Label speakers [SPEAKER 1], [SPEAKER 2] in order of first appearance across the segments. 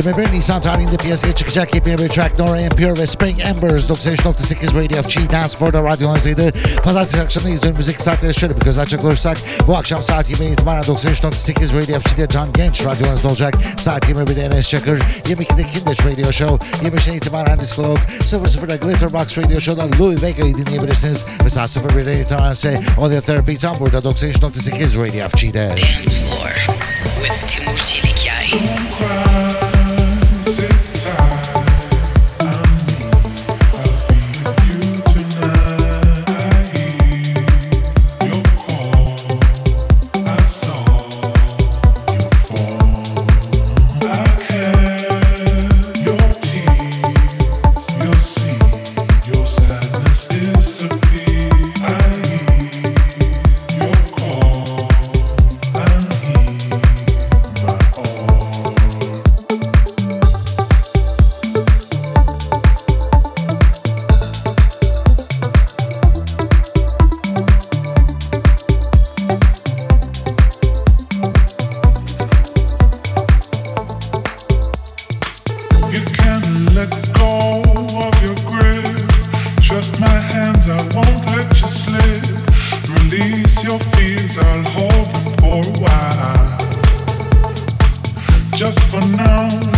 [SPEAKER 1] 21 Nisan tarihinde piyasaya çıkacak yepyeni bir track Nora En Pure ve Spring Embers 93.8 Radio FG Dance For'da radyonuzdaydı. Pazartesi akşamı izliyorum müzik saatleri şöyle bir göz açacak olursak bu akşam saat 20'ye itibaren 93.8 Radio FG'de Can Genç radyonuzda olacak. Saat 21'de Enes Çakır, 22'de Kindeş Radio Show, 25'ten itibaren Discolog, 00'da Glitterbox Radio Show'da Louie Vega'yı dinleyebilirsiniz. Ve saat 01'de itibaren ise Audio Therapy tam burada 93.8 Radio FG'de.
[SPEAKER 2] Dance Floor
[SPEAKER 3] Just for now.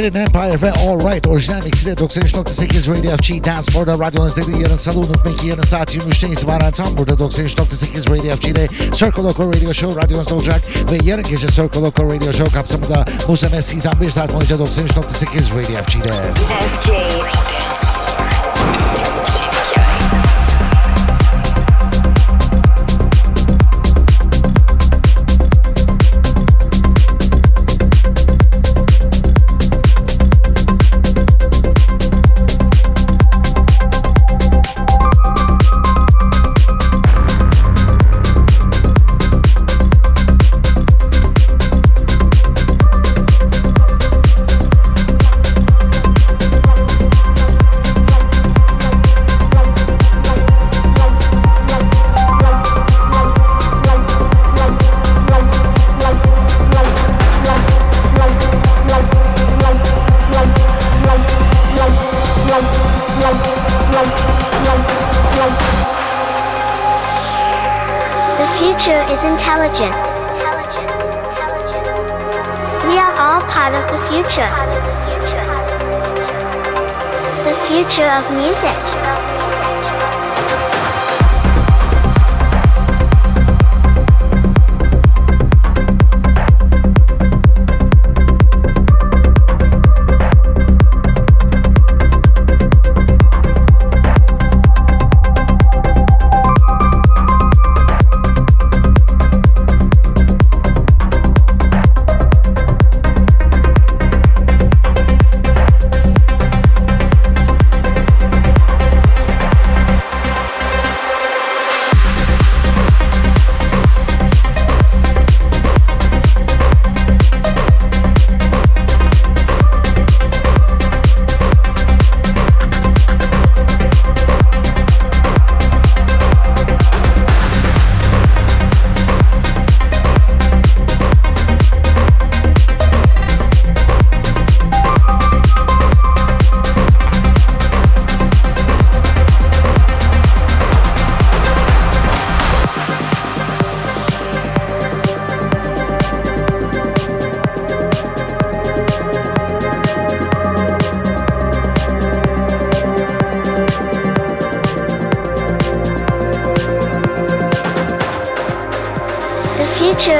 [SPEAKER 1] Hidden Empire ve All Right orijinal mixiyle 93.8 Radio FG Dance Floor'da radyonuz dediği yarın salı unutmayın ki yarın saat 23'ten itibaren tam burada 93.8 Radio FG'de Circle Local Radio Show radyonuzda olacak ve yarın gece Circle Local Radio Show kapsamında Musa Meski'den bir saat boyunca 93.8 Radio FG'de.
[SPEAKER 2] FG.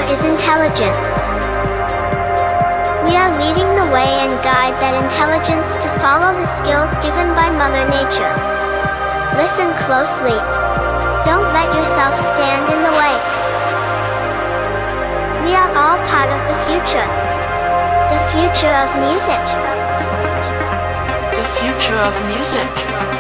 [SPEAKER 4] is intelligent. We are leading the way and guide that intelligence to follow the skills given by Mother Nature. Listen closely. Don't let yourself stand in the way. We are all part of the future. The future of music.
[SPEAKER 5] The future of music.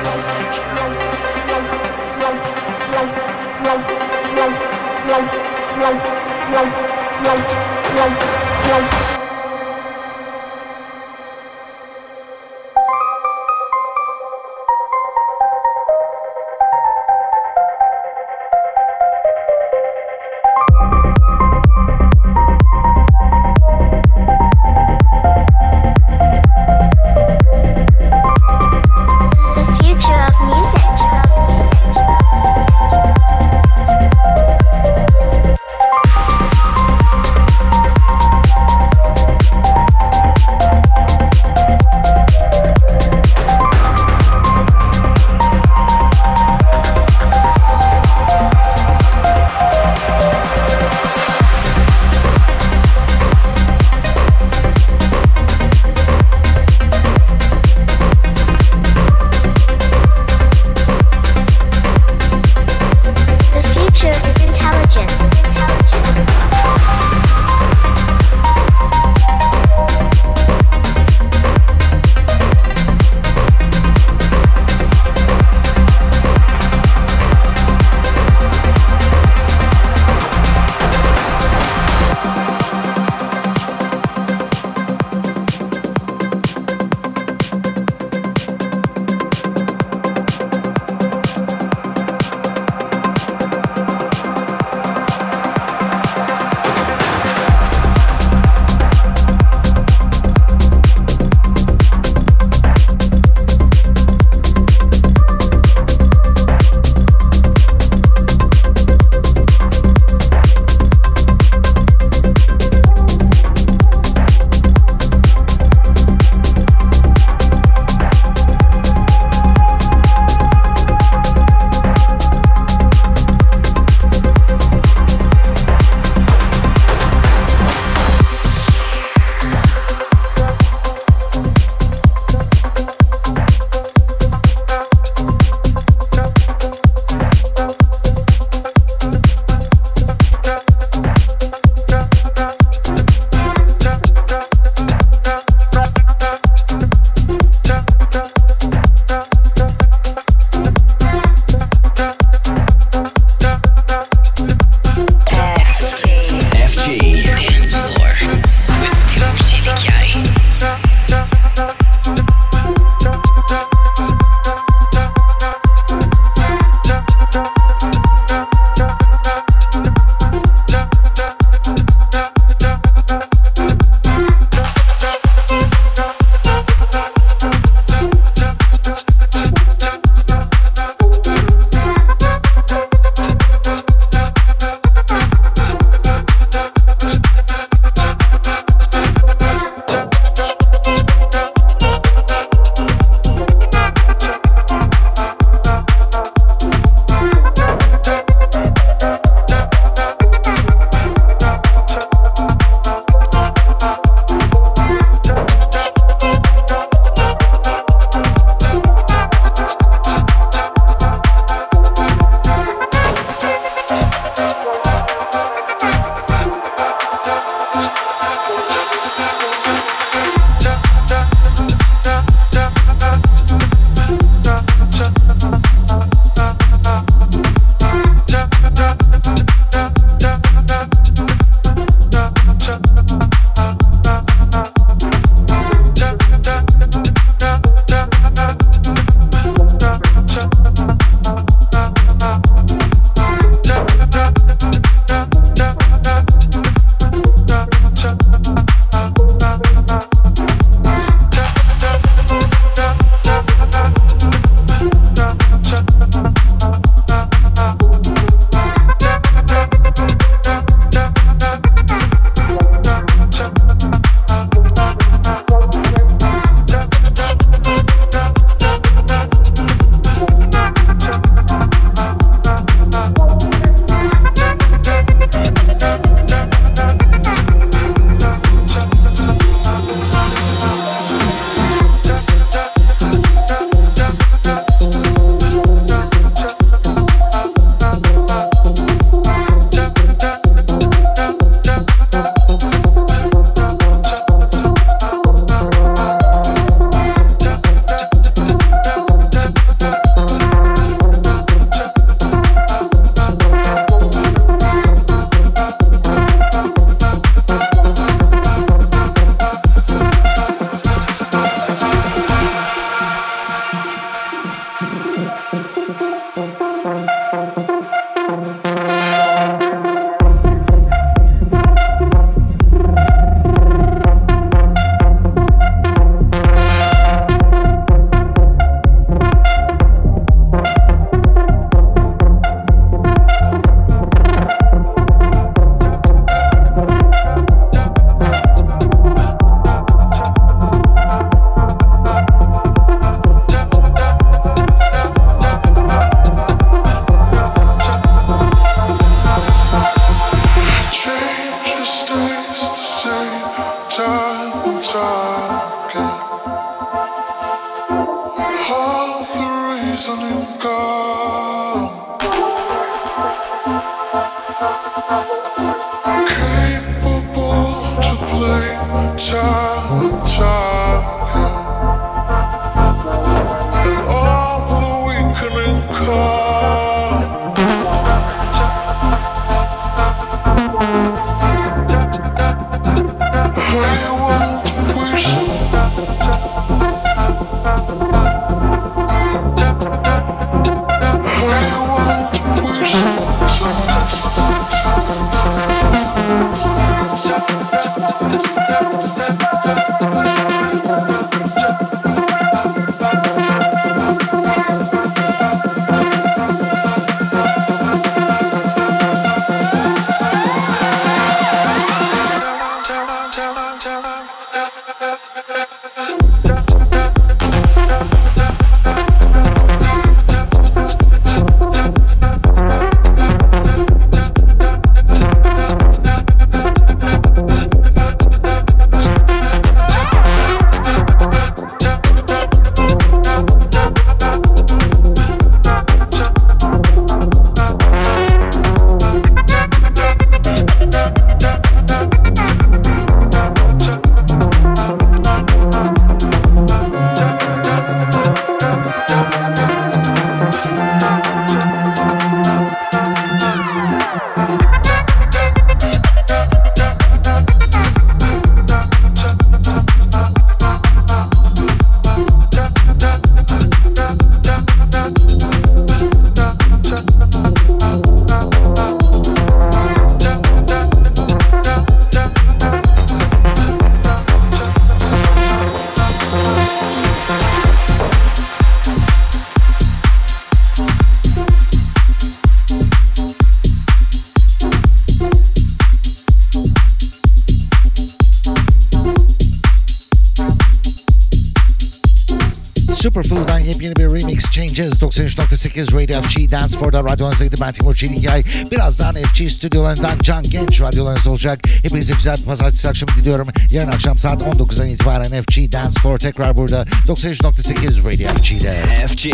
[SPEAKER 1] 93.8 Radio FG Dance For'da radyolarınızdaydı. Ben Timur Çelikay. Birazdan FG stüdyolarından Can Genç radyolarınız olacak. Hepinize güzel bir pazartesi akşamı diliyorum. Yarın akşam saat 19'dan itibaren FG Dance For tekrar burada 93.8 Radio FG'de.
[SPEAKER 6] FG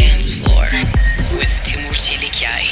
[SPEAKER 2] Dance Floor with Timur Çelikay.